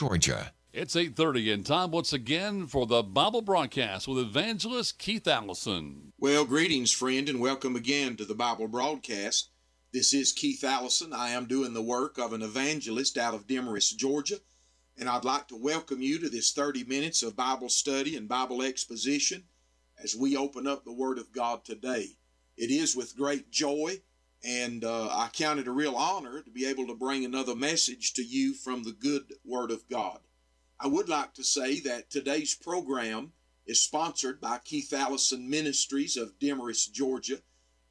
Georgia. It's 8:30 and time once again for the Bible broadcast with evangelist Keith Allison. Well, greetings friend and welcome again to the Bible broadcast. This is Keith Allison. I am doing the work of an evangelist out of Demorest, Georgia, and I'd like to welcome you to this 30 minutes of Bible study and Bible exposition as we open up the Word of God today. It is with great joy and uh, I count it a real honor to be able to bring another message to you from the good Word of God. I would like to say that today's program is sponsored by Keith Allison Ministries of Demorest, Georgia,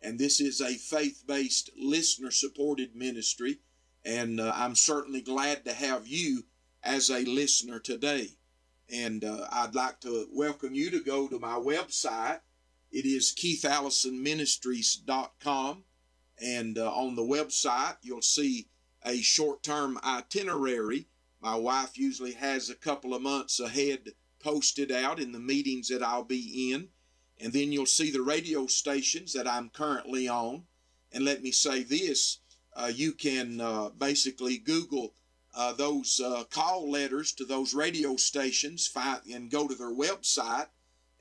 and this is a faith based, listener supported ministry. And uh, I'm certainly glad to have you as a listener today. And uh, I'd like to welcome you to go to my website. It is keithallisonministries.com. And uh, on the website, you'll see a short term itinerary my wife usually has a couple of months ahead posted out in the meetings that I'll be in. And then you'll see the radio stations that I'm currently on. And let me say this uh, you can uh, basically Google uh, those uh, call letters to those radio stations find, and go to their website,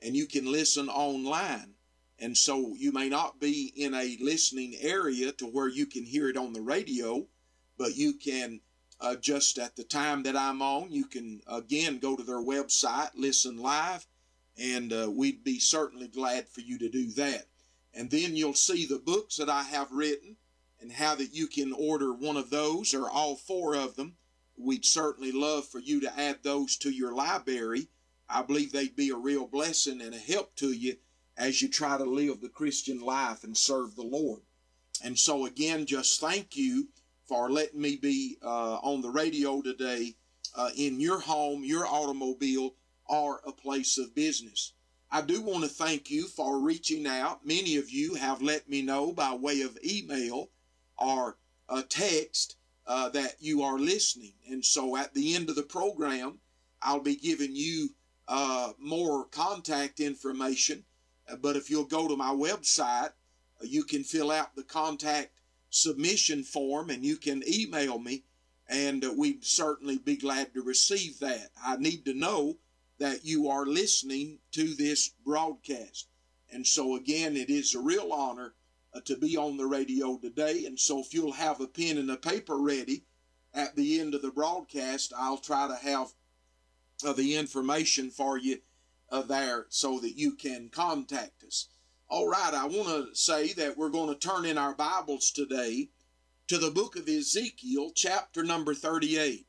and you can listen online. And so you may not be in a listening area to where you can hear it on the radio, but you can uh, just at the time that I'm on. You can again go to their website, listen live, and uh, we'd be certainly glad for you to do that. And then you'll see the books that I have written and how that you can order one of those or all four of them. We'd certainly love for you to add those to your library. I believe they'd be a real blessing and a help to you as you try to live the Christian life and serve the Lord. And so, again, just thank you for letting me be uh, on the radio today uh, in your home, your automobile, or a place of business. I do want to thank you for reaching out. Many of you have let me know by way of email or a text uh, that you are listening. And so at the end of the program, I'll be giving you uh, more contact information. But if you'll go to my website, uh, you can fill out the contact submission form and you can email me and uh, we'd certainly be glad to receive that. I need to know that you are listening to this broadcast. And so, again, it is a real honor uh, to be on the radio today. And so, if you'll have a pen and a paper ready at the end of the broadcast, I'll try to have the information for you uh, there so that you can contact us. All right, I want to say that we're going to turn in our Bibles today to the book of Ezekiel, chapter number 38.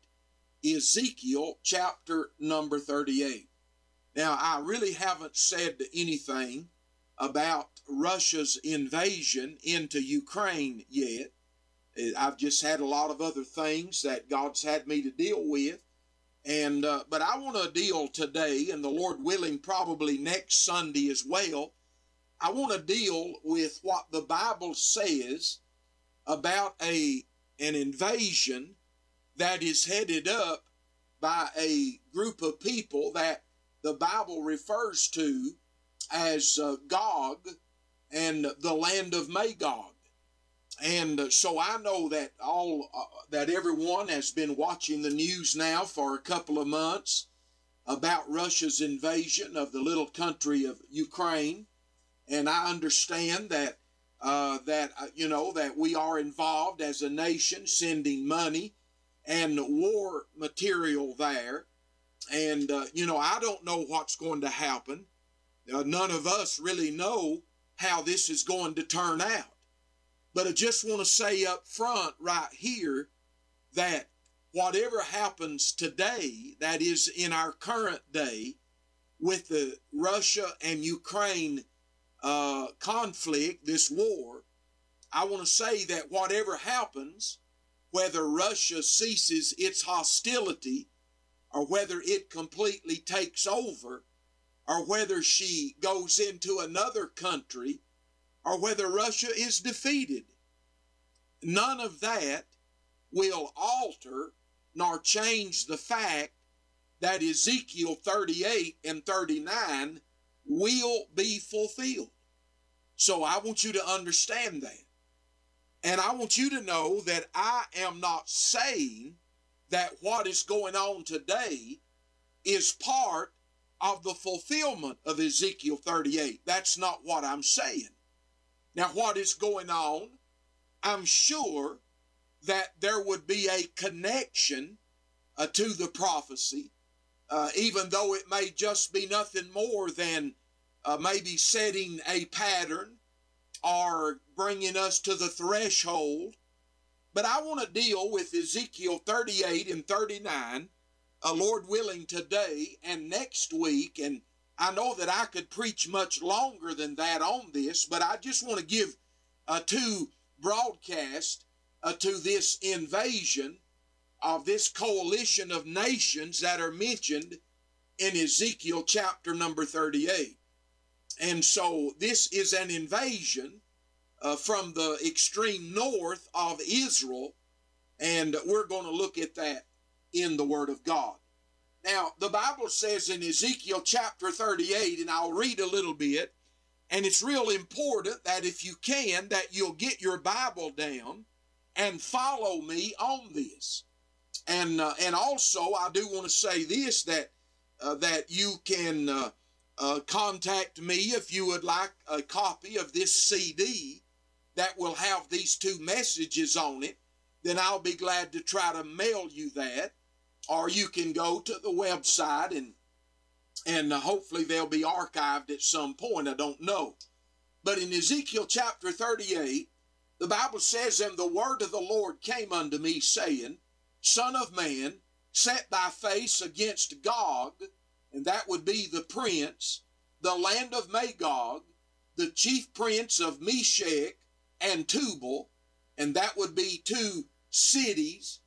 Ezekiel, chapter number 38. Now, I really haven't said anything about Russia's invasion into Ukraine yet. I've just had a lot of other things that God's had me to deal with. And uh, but I want to deal today, and the Lord willing, probably next Sunday as well I want to deal with what the Bible says about a an invasion that is headed up by a group of people that the Bible refers to as uh, Gog and the land of Magog. And so I know that all uh, that everyone has been watching the news now for a couple of months about Russia's invasion of the little country of Ukraine. And I understand that uh, that uh, you know that we are involved as a nation sending money and war material there, and uh, you know I don't know what's going to happen. Uh, none of us really know how this is going to turn out, but I just want to say up front right here that whatever happens today, that is in our current day, with the Russia and Ukraine uh, conflict, this war, I want to say that whatever happens, whether Russia ceases its hostility or whether it completely takes over or whether she goes into another country or whether Russia is defeated, none of that will alter nor change the fact that Ezekiel 38 and 39 will be fulfilled. So I want you to understand that. And I want you to know that I am not saying that what is going on today is part of the fulfillment of Ezekiel 38. That's not what I'm saying. Now, what is going on? I'm sure that there would be a connection uh, to the prophecy, uh, even though it may just be nothing more than uh, maybe setting a pattern or bringing us to the threshold. But I want to deal with Ezekiel 38 and 39, uh, Lord willing, today and next week. And I know that I could preach much longer than that on this, but I just want to give uh, two broadcast uh, to this invasion of this coalition of nations that are mentioned in Ezekiel chapter number 38. And so this is an invasion uh, from the extreme north of Israel, and we're going to look at that in the Word of God. Now, the Bible says in Ezekiel chapter 38, and I'll read a little bit, and it's real important that if you can, that you'll get your Bible down and follow me on this. And uh, and also, I do want to say this that uh, that you can uh, uh, contact me if you would like a copy of this CD that will have these two messages on it. Then I'll be glad to try to mail you that, or you can go to the website and and uh, hopefully they'll be archived at some point. I don't know. But in Ezekiel chapter 38, the Bible says, And the word of the Lord came unto me, saying, Son of man, set thy face against Gog, and that would be the prince, the land of Magog, the chief prince of Meshech and Tubal, and that would be two cities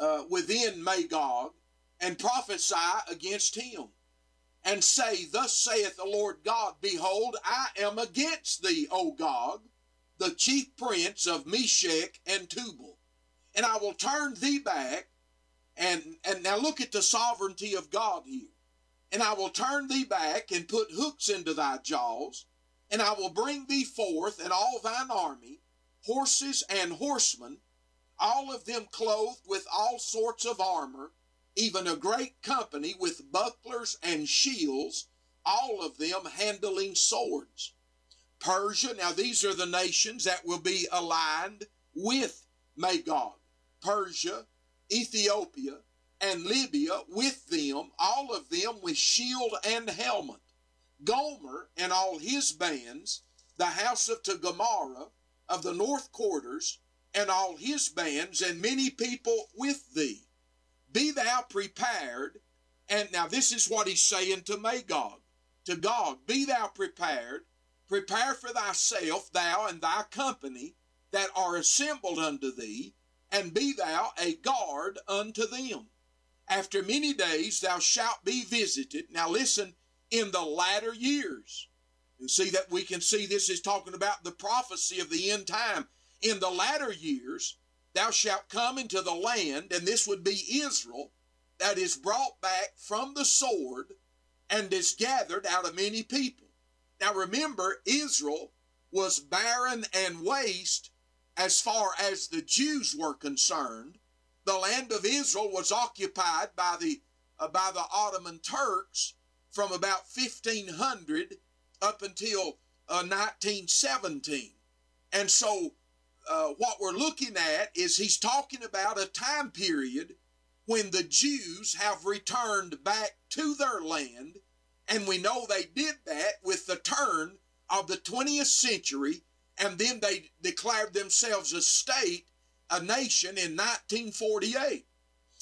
uh, within Magog, and prophesy against him, and say, Thus saith the Lord God, Behold, I am against thee, O Gog, the chief prince of Meshech and Tubal. And I will turn thee back. And, and now look at the sovereignty of God here. And I will turn thee back and put hooks into thy jaws. And I will bring thee forth and all thine army, horses and horsemen, all of them clothed with all sorts of armor, even a great company with bucklers and shields, all of them handling swords. Persia. Now, these are the nations that will be aligned with Magog. Persia, Ethiopia, and Libya with them, all of them with shield and helmet. Gomer and all his bands, the house of Togarmah of the north quarters, and all his bands, and many people with thee. Be thou prepared. And now this is what he's saying to Magog, to Gog. Be thou prepared Prepare for thyself, thou and thy company that are assembled unto thee, and be thou a guard unto them. After many days thou shalt be visited. Now listen, in the latter years. And see that we can see this is talking about the prophecy of the end time. In the latter years thou shalt come into the land, and this would be Israel, that is brought back from the sword and is gathered out of many people. Now remember, Israel was barren and waste as far as the Jews were concerned. The land of Israel was occupied by the uh, by the Ottoman Turks from about 1500 up until uh, 1917. And so uh, what we're looking at is he's talking about a time period when the Jews have returned back to their land and we know they did that with the turn of the 20th century, and then they declared themselves a state, a nation in 1948.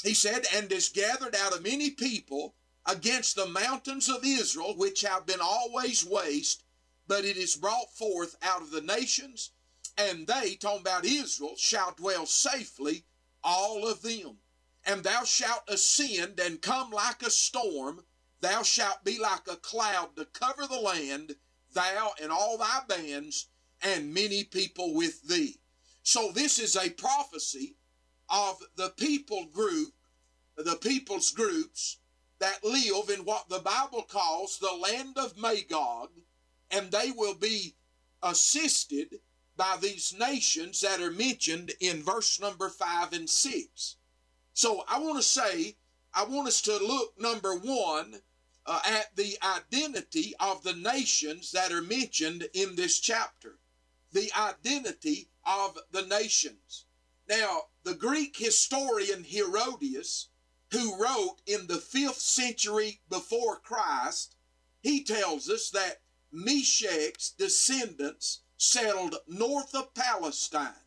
He said, and is gathered out of many people against the mountains of Israel, which have been always waste, but it is brought forth out of the nations, and they, talking about Israel, shall dwell safely, all of them. And thou shalt ascend and come like a storm Thou shalt be like a cloud to cover the land, thou and all thy bands, and many people with thee. So this is a prophecy of the people group, the people's groups that live in what the Bible calls the land of Magog, and they will be assisted by these nations that are mentioned in verse number 5 and 6. So I want to say, I want us to look, number one, uh, at the identity of the nations that are mentioned in this chapter. The identity of the nations. Now, the Greek historian Herodotus, who wrote in the fifth century before Christ, he tells us that Meshech's descendants settled north of Palestine.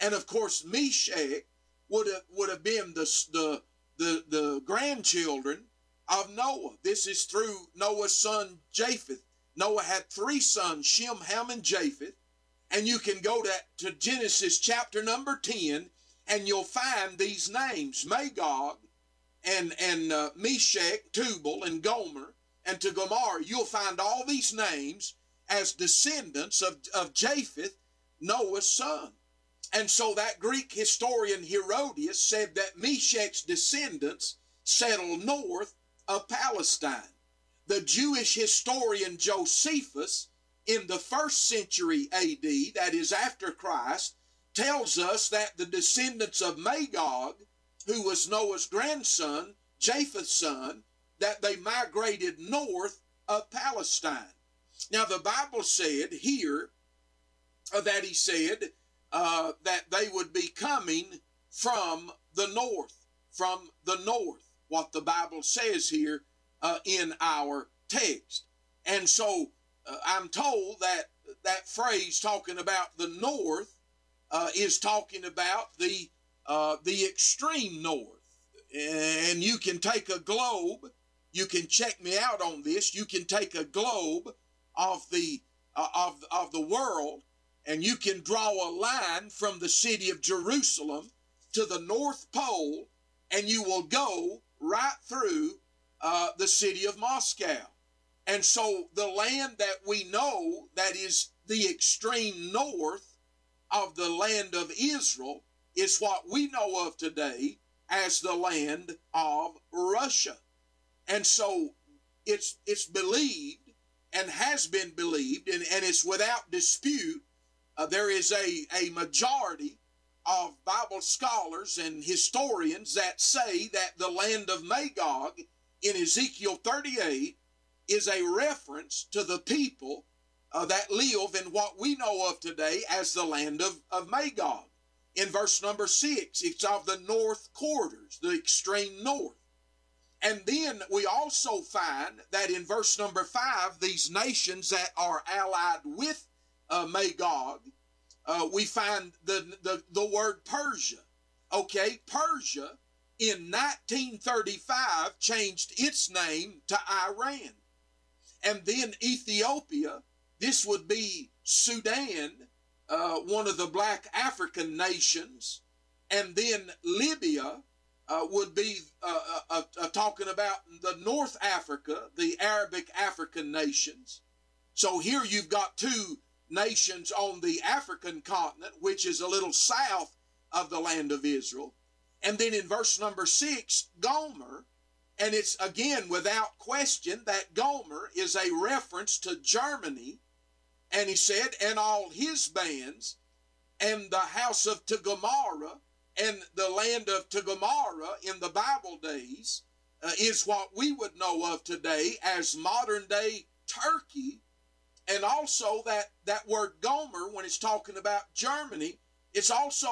And of course, Meshech would have, would have been the, the, the, the grandchildren of Noah. This is through Noah's son Japheth. Noah had three sons, Shem, Ham, and Japheth. And you can go to, to Genesis chapter number 10, and you'll find these names Magog and, and uh, Meshech, Tubal, and Gomer, and Togarmah. You'll find all these names as descendants of, of Japheth, Noah's son. And so that Greek historian Herodotus said that Meshech's descendants settled north of Palestine. The Jewish historian Josephus in the first century AD, that is after Christ, tells us that the descendants of Magog, who was Noah's grandson, Japheth's son, that they migrated north of Palestine. Now, the Bible said here uh, that he said uh, that they would be coming from the north, from the north, what the Bible says here uh, in our text. And so uh, I'm told that that phrase talking about the north uh, is talking about the uh, the extreme north. And you can take a globe. You can check me out on this. You can take a globe of the uh, of of the world, and you can draw a line from the city of Jerusalem to the North Pole, and you will go right through uh, the city of Moscow. And so the land that we know that is the extreme north of the land of Israel is what we know of today as the land of Russia. And so it's it's believed and has been believed and, and it's without dispute uh, there is a, a majority of Bible scholars and historians that say that the land of Magog in Ezekiel 38 is a reference to the people uh, that live in what we know of today as the land of, of Magog. In verse number six, it's of the north quarters, the extreme north. And then we also find that in verse number five, these nations that are allied with uh, Magog, uh, we find the, the, the word Persia. Okay, Persia in 1935 changed its name to Iran. And then Ethiopia, this would be Sudan, uh, one of the black African nations. And then Libya uh, would be uh, uh, uh, talking about the North Africa, the Arabic African nations. So here you've got two nations on the African continent, which is a little south of the land of Israel. And then in verse number six, Gomer, and it's again without question that Gomer is a reference to Germany. And he said, and all his bands, and the house of Togarmah, and the land of Togarmah in the Bible days uh, is what we would know of today as modern day Turkey and also that that word Gomer, when it's talking about Germany, it's also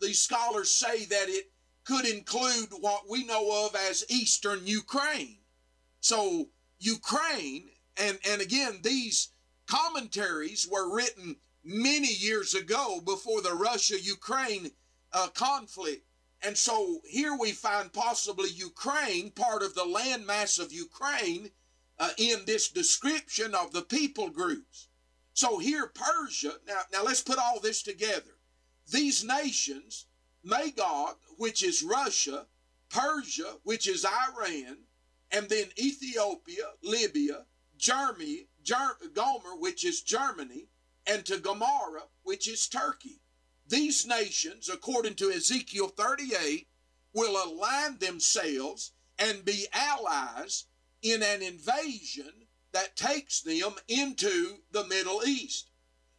the scholars say that it could include what we know of as Eastern Ukraine. So Ukraine, and and again these commentaries were written many years ago before the Russia-Ukraine uh, conflict. And so here we find possibly Ukraine, part of the landmass of Ukraine, uh, in this description of the people groups. So here, Persia, now, now let's put all this together. These nations, Magog, which is Russia, Persia, which is Iran, and then Ethiopia, Libya, Germany, Ger- Gomer, which is Germany, and Togarmah, which is Turkey. These nations, according to Ezekiel 38, will align themselves and be allies in an invasion that takes them into the Middle East.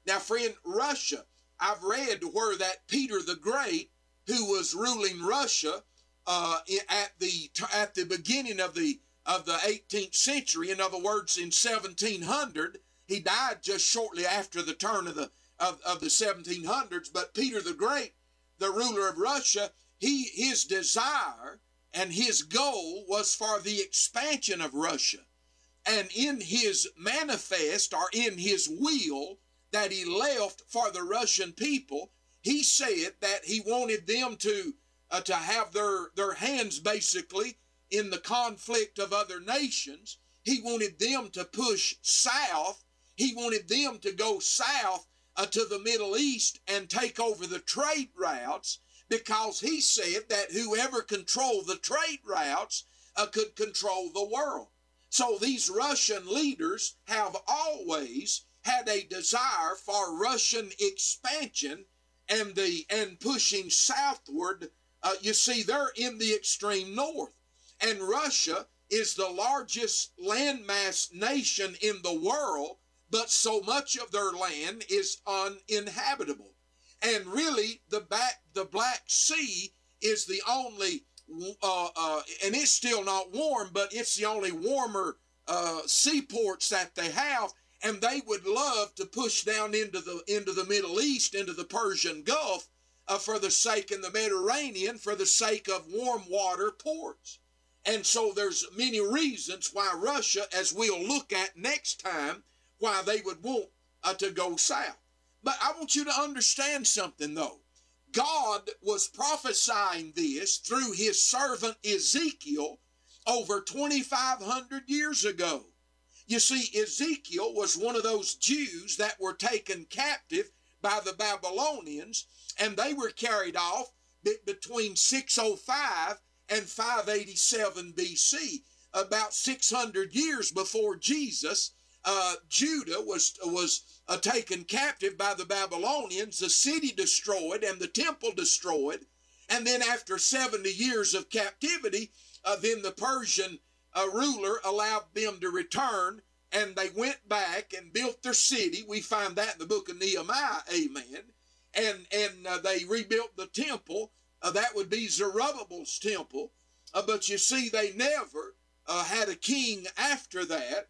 Now, friend, Russia, I've read where that Peter the Great, who was ruling Russia uh, at the at the beginning of the of the 18th century. In other words, in 1700, he died just shortly after the turn of the of, of the 1700s. But Peter the Great, the ruler of Russia, he his desire and his goal was for the expansion of Russia. And in his manifest or in his will that he left for the Russian people, he said that he wanted them to uh, to have their their hands basically in the conflict of other nations. He wanted them to push south. He wanted them to go south uh, to the Middle East and take over the trade routes because he said that whoever controlled the trade routes uh, could control the world. So these Russian leaders have always had a desire for Russian expansion and the and pushing southward. Uh, you see, they're in the extreme north, and Russia is the largest landmass nation in the world, but so much of their land is uninhabitable. And really, the back the Black Sea is the only uh, uh, and it's still not warm, but it's the only warmer uh, seaports that they have, and they would love to push down into the into the Middle East, into the Persian Gulf, uh, for the sake in the Mediterranean, for the sake of warm water ports. And so there's many reasons why Russia, as we'll look at next time, why they would want uh, to go south. But I want you to understand something though. God was prophesying this through his servant Ezekiel over 2,500 years ago. You see, Ezekiel was one of those Jews that were taken captive by the Babylonians, and they were carried off between 605 and 587 BC, about 600 years before Jesus. Uh, Judah was was uh, taken captive by the Babylonians, the city destroyed, and the temple destroyed. And then, after 70 years of captivity, uh, then the Persian uh, ruler allowed them to return, and they went back and built their city. We find that in the book of Nehemiah, amen. And, and uh, they rebuilt the temple. Uh, that would be Zerubbabel's temple. But you see, they never had a king after that.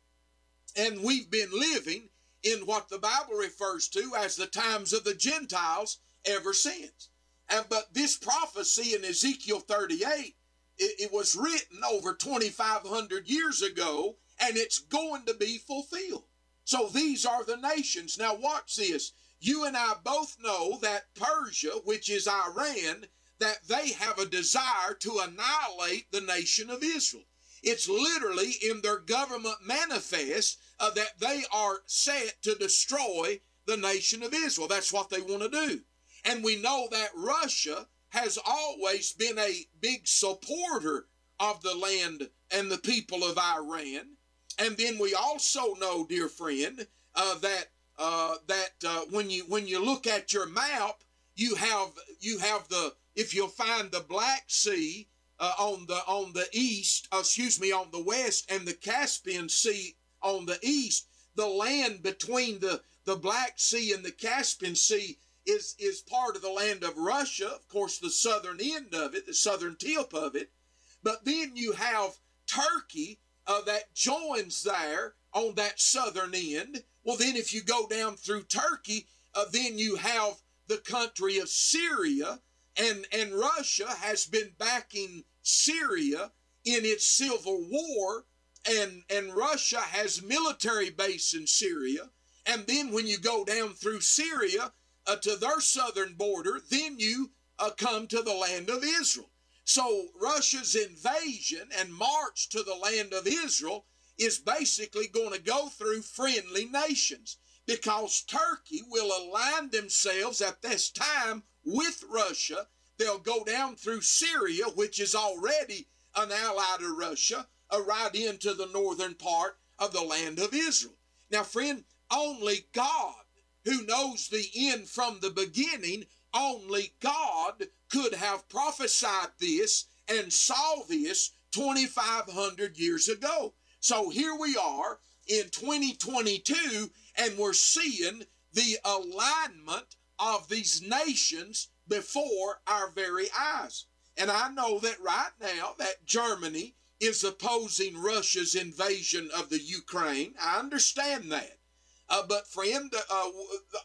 And we've been living in what the Bible refers to as the times of the Gentiles ever since. And but this prophecy in Ezekiel 38, it, it was written over 2,500 years ago, and it's going to be fulfilled. So these are the nations. Now watch this. You and I both know that Persia, which is Iran, that they have a desire to annihilate the nation of Israel. It's literally in their government manifest uh, that they are set to destroy the nation of Israel. That's what they want to do. And we know that Russia has always been a big supporter of the land and the people of Iran. And then we also know, dear friend, uh, that uh, that uh, when you when you look at your map, you have you have the if you'll find the Black Sea uh, on the on the east, uh, excuse me, on the west, and the Caspian Sea on the east, the land between the, the Black Sea and the Caspian Sea is, is part of the land of Russia, of course, the southern end of it, the southern tip of it. But then you have Turkey uh, that joins there on that southern end. Well, then if you go down through Turkey, uh, then you have the country of Syria, and, and Russia has been backing Syria in its civil war and and Russia has military base in Syria, and then when you go down through Syria uh, to their southern border, then you uh, come to the land of Israel. So Russia's invasion and march to the land of Israel is basically going to go through friendly nations because Turkey will align themselves at this time with Russia. They'll go down through Syria, which is already an ally to Russia right into the northern part of the land of Israel. Now, friend, only God, who knows the end from the beginning, only God could have prophesied this and saw this 2,500 years ago. So here we are in 2022, and we're seeing the alignment of these nations before our very eyes. And I know that right now that Germany is opposing Russia's invasion of the Ukraine. I understand that. Uh, but friend, uh,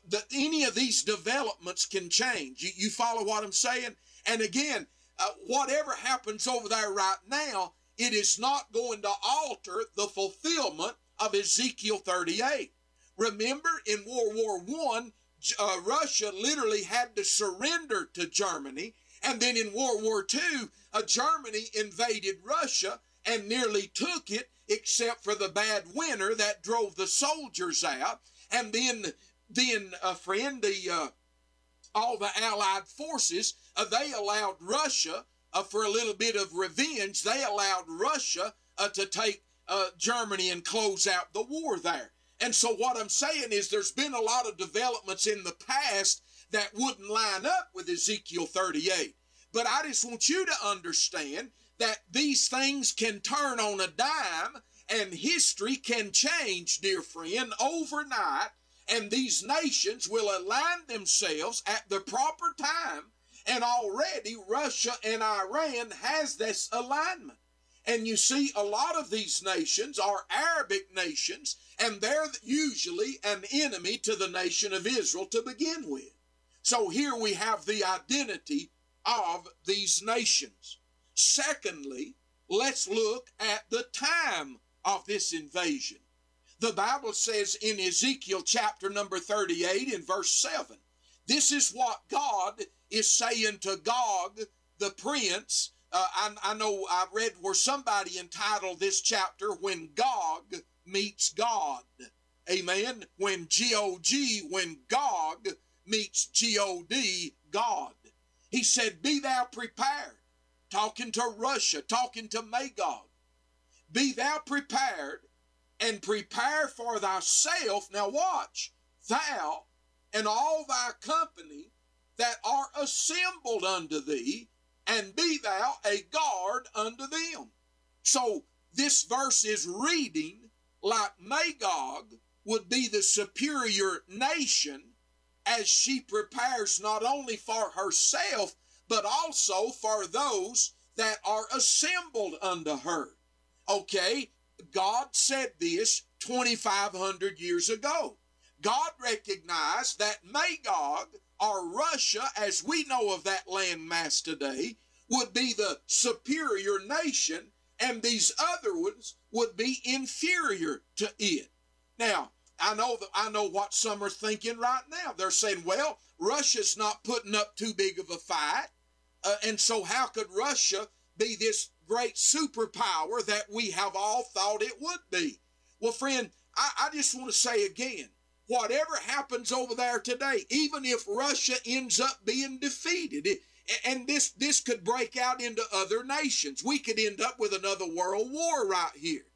the, any of these developments can change. You, you follow what I'm saying? And again, uh, whatever happens over there right now, it is not going to alter the fulfillment of Ezekiel 38. Remember, in World War One, uh, Russia literally had to surrender to Germany, and then in World War II, uh, Germany invaded Russia and nearly took it, except for the bad winter that drove the soldiers out, and then, then, a friend, the uh, all the Allied forces, uh, they allowed Russia uh, for a little bit of revenge. They allowed Russia uh, to take uh, Germany and close out the war there. And so, what I'm saying is, there's been a lot of developments in the past that wouldn't line up with Ezekiel 38. But I just want you to understand that these things can turn on a dime and history can change, dear friend, overnight. And these nations will align themselves at the proper time. And already Russia and Iran has this alignment. And you see, a lot of these nations are Arabic nations, and they're usually an enemy to the nation of Israel to begin with. So here we have the identity of these nations. Secondly, let's look at the time of this invasion. The Bible says in Ezekiel chapter number 38 in verse 7, this is what God is saying to Gog, the prince, uh, I, I know I read where somebody entitled this chapter When Gog Meets God. Amen. When G O G, when Gog meets G O D, God. He said, Be thou prepared. Talking to Russia, talking to Magog. Be thou prepared and prepare for thyself. Now watch, thou and all thy company that are assembled unto thee and be thou a guard unto them. So this verse is reading like Magog would be the superior nation as she prepares not only for herself, but also for those that are assembled unto her. Okay, God said this 2,500 years ago. God recognized that Magog or Russia, as we know of that landmass today, would be the superior nation, and these other ones would be inferior to it. Now, I know that I know what some are thinking right now. They're saying, "Well, Russia's not putting up too big of a fight, uh, and so how could Russia be this great superpower that we have all thought it would be?" Well, friend, I, I just want to say again, whatever happens over there today, even if Russia ends up being defeated, and this this could break out into other nations. We could end up with another world war right here.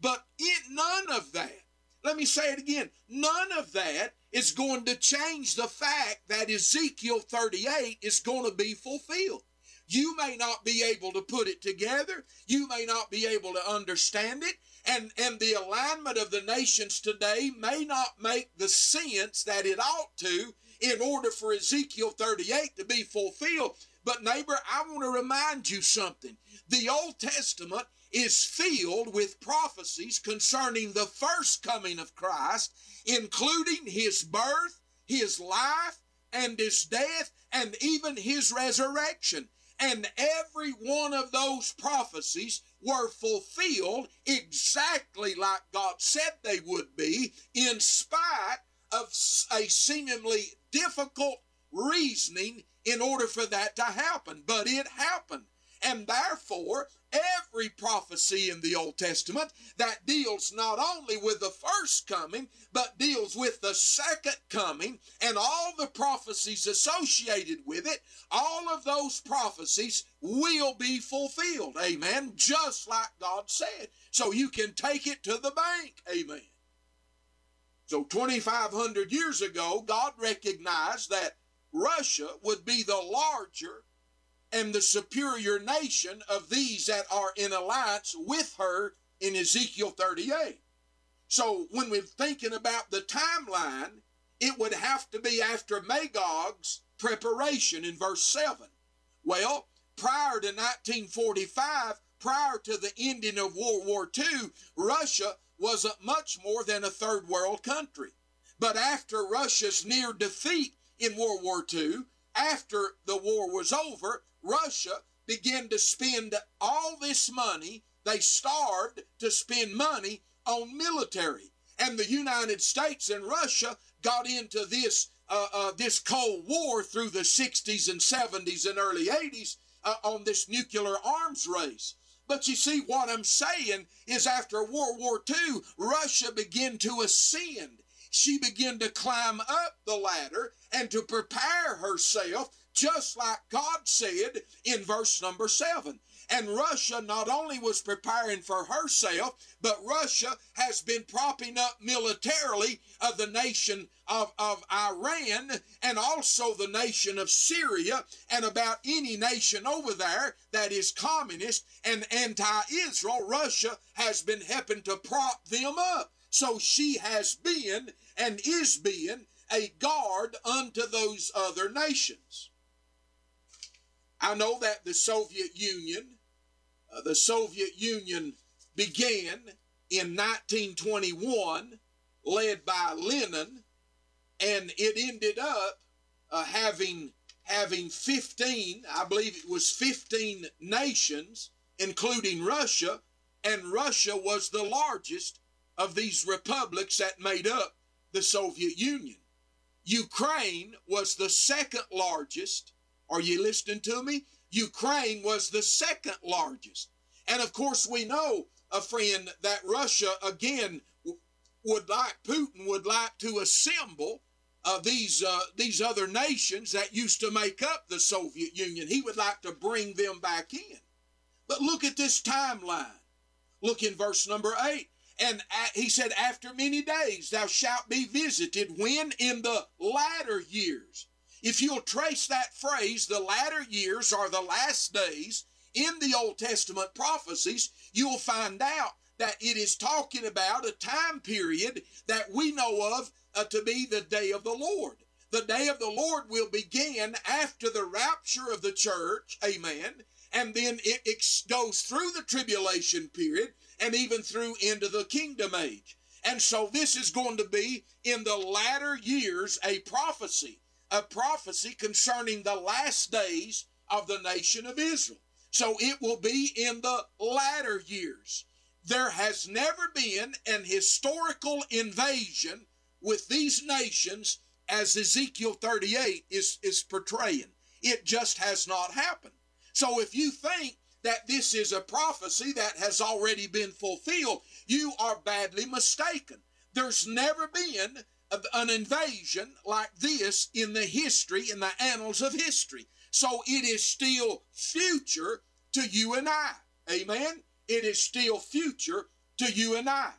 But it, none of that, let me say it again, none of that is going to change the fact that Ezekiel 38 is going to be fulfilled. You may not be able to put it together. You may not be able to understand it. And, and the alignment of the nations today may not make the sense that it ought to in order for Ezekiel 38 to be fulfilled. But, neighbor, I want to remind you something. The Old Testament is filled with prophecies concerning the first coming of Christ, including his birth, his life, and his death, and even his resurrection. And every one of those prophecies were fulfilled exactly like God said they would be, in spite of a seemingly difficult reasoning in order for that to happen. But it happened. And therefore, every prophecy in the Old Testament that deals not only with the first coming, but deals with the second coming and all the prophecies associated with it, all of those prophecies will be fulfilled. Amen. Just like God said. So you can take it to the bank. Amen. So 2,500 years ago, God recognized that Russia would be the larger and the superior nation of these that are in alliance with her in Ezekiel 38. So when we're thinking about the timeline, it would have to be after Magog's preparation in verse 7. Well, prior to 1945, prior to the ending of World War II, Russia wasn't much more than a third world country. But after Russia's near defeat in World War II, after the war was over, Russia began to spend all this money. They starved to spend money on military. And the United States and Russia got into this uh, uh, this Cold War through the 60s and 70s and early 80s uh, on this nuclear arms race. But you see, what I'm saying is after World War II, Russia began to ascend. She began to climb up the ladder and to prepare herself, just like God said in verse number seven. And Russia not only was preparing for herself, but Russia has been propping up militarily of the nation of, of Iran and also the nation of Syria and about any nation over there that is communist and anti-Israel. Russia has been helping to prop them up. So she has been and is being a guard unto those other nations. I know that the Soviet Union uh, the Soviet Union began in 1921, led by Lenin, and it ended up uh, having having 15, I believe it was 15 nations, including Russia, and Russia was the largest of these republics that made up the Soviet Union. Ukraine was the second largest. Are you listening to me? Ukraine was the second largest. And of course, we know, a friend, that Russia, again, would like, Putin would like to assemble uh, these, uh, these other nations that used to make up the Soviet Union. He would like to bring them back in. But look at this timeline. Look in verse number 8. And he said, After many days thou shalt be visited, when? In the latter years. If you'll trace that phrase, the latter years are the last days, in the Old Testament prophecies, you'll find out that it is talking about a time period that we know of uh, to be the day of the Lord. The day of the Lord will begin after the rapture of the church, amen, and then it, it goes through the tribulation period and even through into the kingdom age. And so this is going to be in the latter years a prophecy a prophecy concerning the last days of the nation of Israel. So it will be in the latter years. There has never been an historical invasion with these nations as Ezekiel 38 is, is portraying. It just has not happened. So if you think that this is a prophecy that has already been fulfilled, you are badly mistaken. There's never been an invasion like this in the history, in the annals of history. So it is still future to you and I. Amen? It is still future to you and I.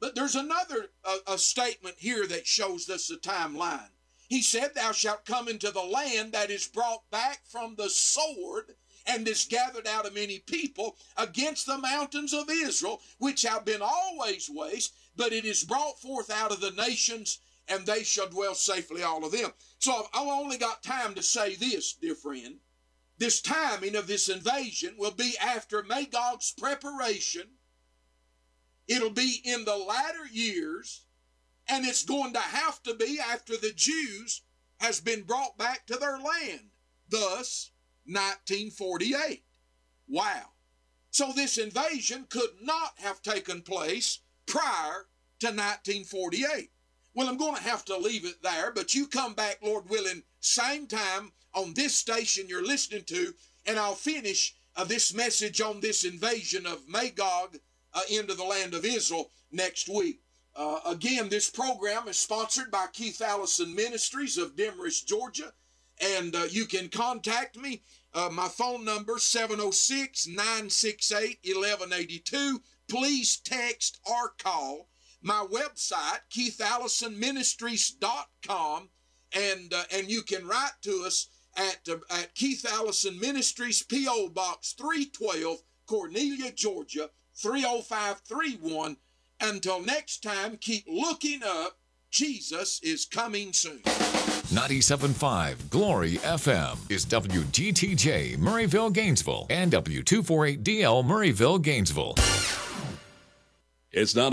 But there's another a, a statement here that shows us the timeline. He said, Thou shalt come into the land that is brought back from the sword and is gathered out of many people against the mountains of Israel, which have been always waste, but it is brought forth out of the nations and they shall dwell safely, all of them. So I've only got time to say this, dear friend. This timing of this invasion will be after Magog's preparation. It'll be in the latter years, and it's going to have to be after the Jews has been brought back to their land. Thus, 1948. Wow. So this invasion could not have taken place prior to 1948. Well, I'm going to have to leave it there, but you come back, Lord willing, same time on this station you're listening to, and I'll finish uh, this message on this invasion of Magog uh, into the land of Israel next week. Uh, again, this program is sponsored by Keith Allison Ministries of Demorest, Georgia, and uh, you can contact me. Uh, my phone number 706 968 1182. Please text or call my website, keithallisonministries.com, and uh, and you can write to us at uh, at Keith Allison Ministries, P.O. Box 312, Cornelia, Georgia 30531. Until next time, keep looking up. Jesus is coming soon. 97.5 Glory FM is WGTJ Murrayville, Gainesville, and W248DL Murrayville, Gainesville. It's not a